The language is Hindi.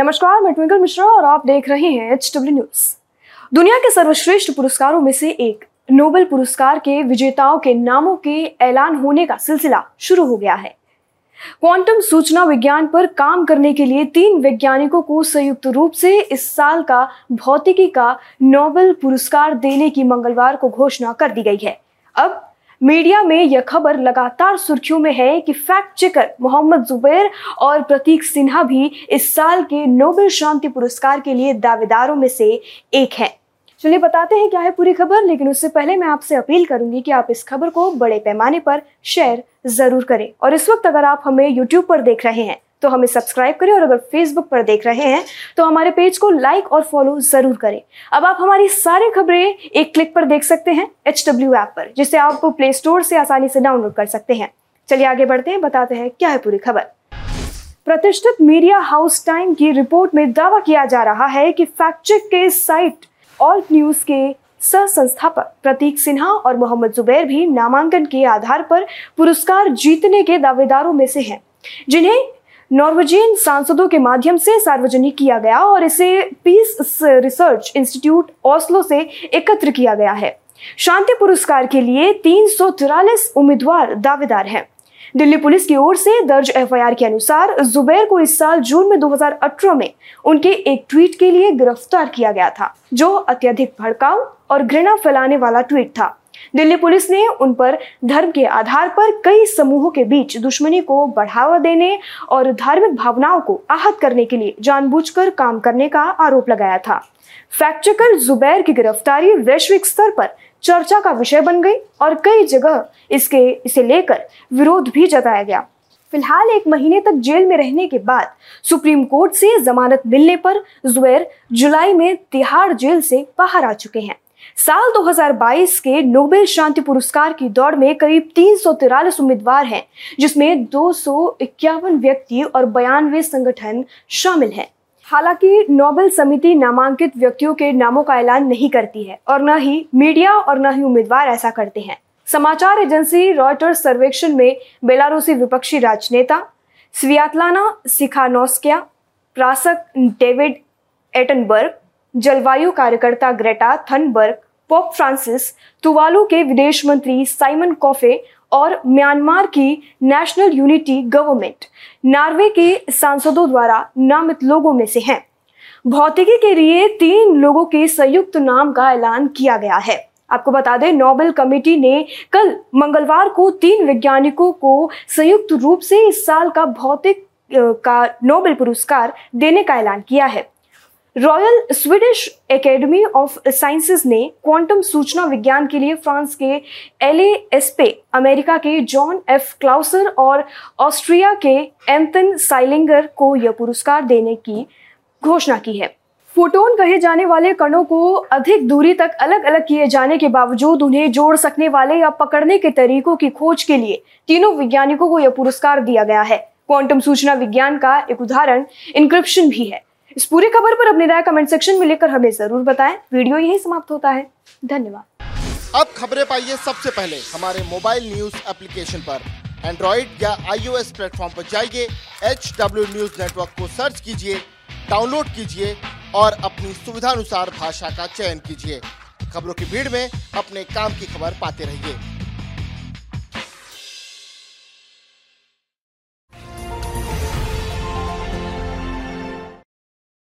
नमस्कार, मैं ट्विंकल मिश्रा और आप देख रहे हैं एच डब्ल्यू न्यूज़ दुनिया के सर्वश्रेष्ठ पुरस्कारों में से एक, नोबेल पुरस्कार के विजेताओं के नामों के ऐलान होने का सिलसिला शुरू हो गया है। क्वांटम सूचना विज्ञान पर काम करने के लिए तीन वैज्ञानिकों को संयुक्त रूप से इस साल का भौतिकी का नोबेल पुरस्कार देने की मंगलवार को घोषणा कर दी गई है। अब मीडिया में यह खबर लगातार सुर्खियों में है कि फैक्ट चेकर मोहम्मद जुबैर और प्रतीक सिन्हा भी इस साल के नोबेल शांति पुरस्कार के लिए दावेदारों में से एक हैं। चलिए बताते हैं क्या है पूरी खबर, लेकिन उससे पहले मैं आपसे अपील करूँगी कि आप इस खबर को बड़े पैमाने पर शेयर ज़रूर करें। और इस वक्त अगर आप हमें यूट्यूब पर देख रहे हैं तो हमें सब्सक्राइब करें और अगर फेसबुक पर देख रहे हैं तो हमारे पेज को लाइक और फॉलो ज़रूर करें। अब आप हमारी सारी खबरें एक क्लिक पर देख सकते हैं एच डब्ल्यू ऐप पर जिसे आप प्ले स्टोर से आसानी से डाउनलोड कर सकते हैं। चलिए आगे बढ़ते हैं, बताते हैं क्या है पूरी खबर। प्रतिष्ठित मीडिया हाउस टाइम की रिपोर्ट में दावा किया जा रहा है कि फैक्ट चेक के साइट ऑल्ट न्यूज़ के सह संस्थापक प्रतीक सिन्हा और मोहम्मद जुबैर भी नामांकन के आधार पर पुरस्कार जीतने के दावेदारों में से हैं, जिन्हें नॉर्वेजियन सांसदों के माध्यम से सार्वजनिक किया गया और इसे पीस रिसर्च इंस्टीट्यूट ओस्लो से एकत्र किया गया है। शांति पुरस्कार के लिए तीन उम्मीदवार दावेदार हैं। दिल्ली पुलिस की ओर से दर्ज एफआईआर के अनुसार जुबैर को इस साल जून में 2018 में उनके एक ट्वीट के लिए गिरफ़्तार किया गया था, जो अत्यधिक भड़काऊ और घृणा फैलाने वाला ट्वीट था। दिल्ली पुलिस ने उन पर धर्म के आधार पर कई समूहों के बीच दुश्मनी को बढ़ावा देने और धार्मिक भावनाओं को आहत करने के लिए जानबूझकर काम करने का आरोप लगाया था। फैक्ट चेकर जुबैर की गिरफ्तारी वैश्विक स्तर पर चर्चा का विषय बन गई और कई जगह इसके, इसे लेकर विरोध भी जताया गया। फ़िलहाल एक महीने तक जेल में रहने के बाद सुप्रीम कोर्ट से जमानत मिलने पर जुबैर जुलाई में तिहाड़ जेल से बाहर आ चुके हैं। साल 2022 के नोबेल शांति पुरस्कार की दौड़ में करीब तीन उम्मीदवार हैं, जिसमें दो सौ इक्यावन व्यक्ति और बयानवे संगठन शामिल हैं। हालाँकि नोबेल समिति नामांकित व्यक्तियों के नामों का ऐलान नहीं करती है और न ही मीडिया और न ही उम्मीदवार ऐसा करते हैं। समाचार एजेंसी रॉयटर्स सर्वेक्षण में बेलारूसी विपक्षी राजनेता स्वियातलाना सिखानोस्किया प्रासक डेविड एटनबर्ग जलवायु कार्यकर्ता Greta Thunberg, Pope Francis, Tuvalu के विदेश मंत्री साइमन कॉफे और म्यांमार की नेशनल यूनिटी गवर्नमेंट, नार्वे के सांसदों द्वारा नामित लोगों में से हैं। भौतिकी के लिए तीन लोगों के संयुक्त नाम का ऐलान किया गया है। आपको बता दें, नोबेल कमेटी ने कल मंगलवार को तीन वैज्ञानिकों को संयुक्त रूप से इस साल का भौतिक का नोबेल पुरस्कार देने का ऐलान किया है। Royal Swedish Academy of Sciences ने क्वांटम सूचना विज्ञान के लिए फ्रांस के एल एसपे अमेरिका के जॉन एफ़ क्लाउसर और ऑस्ट्रिया के एंथन साइलिंगर को यह पुरस्कार देने की घोषणा की है। फोटोन कहे जाने वाले कणों को अधिक दूरी तक अलग अलग किए जाने के बावजूद उन्हें जोड़ सकने वाले या पकड़ने के तरीकों की खोज के लिए तीनों वैज्ञानिकों को यह पुरस्कार दिया गया है। क्वांटम सूचना विज्ञान का एक उदाहरण इंक्रिप्शन भी है। इस पूरी खबर पर अपनी राय कमेंट सेक्शन में लेकर हमें ज़रूर बताएँ। वीडियो यही समाप्त होता है। धन्यवाद। अब खबरें पाइए सबसे पहले हमारे मोबाइल न्यूज़ एप्लीकेशन पर। एंड्रॉइड या आईओएस प्लेटफॉर्म पर जाइए एच डब्ल्यू न्यूज़ नेटवर्क को सर्च कीजिए डाउनलोड कीजिए और अपनी सुविधानुसार भाषा का चयन कीजिए। खबरों की भीड़ में अपने काम की खबर पाते रहिए।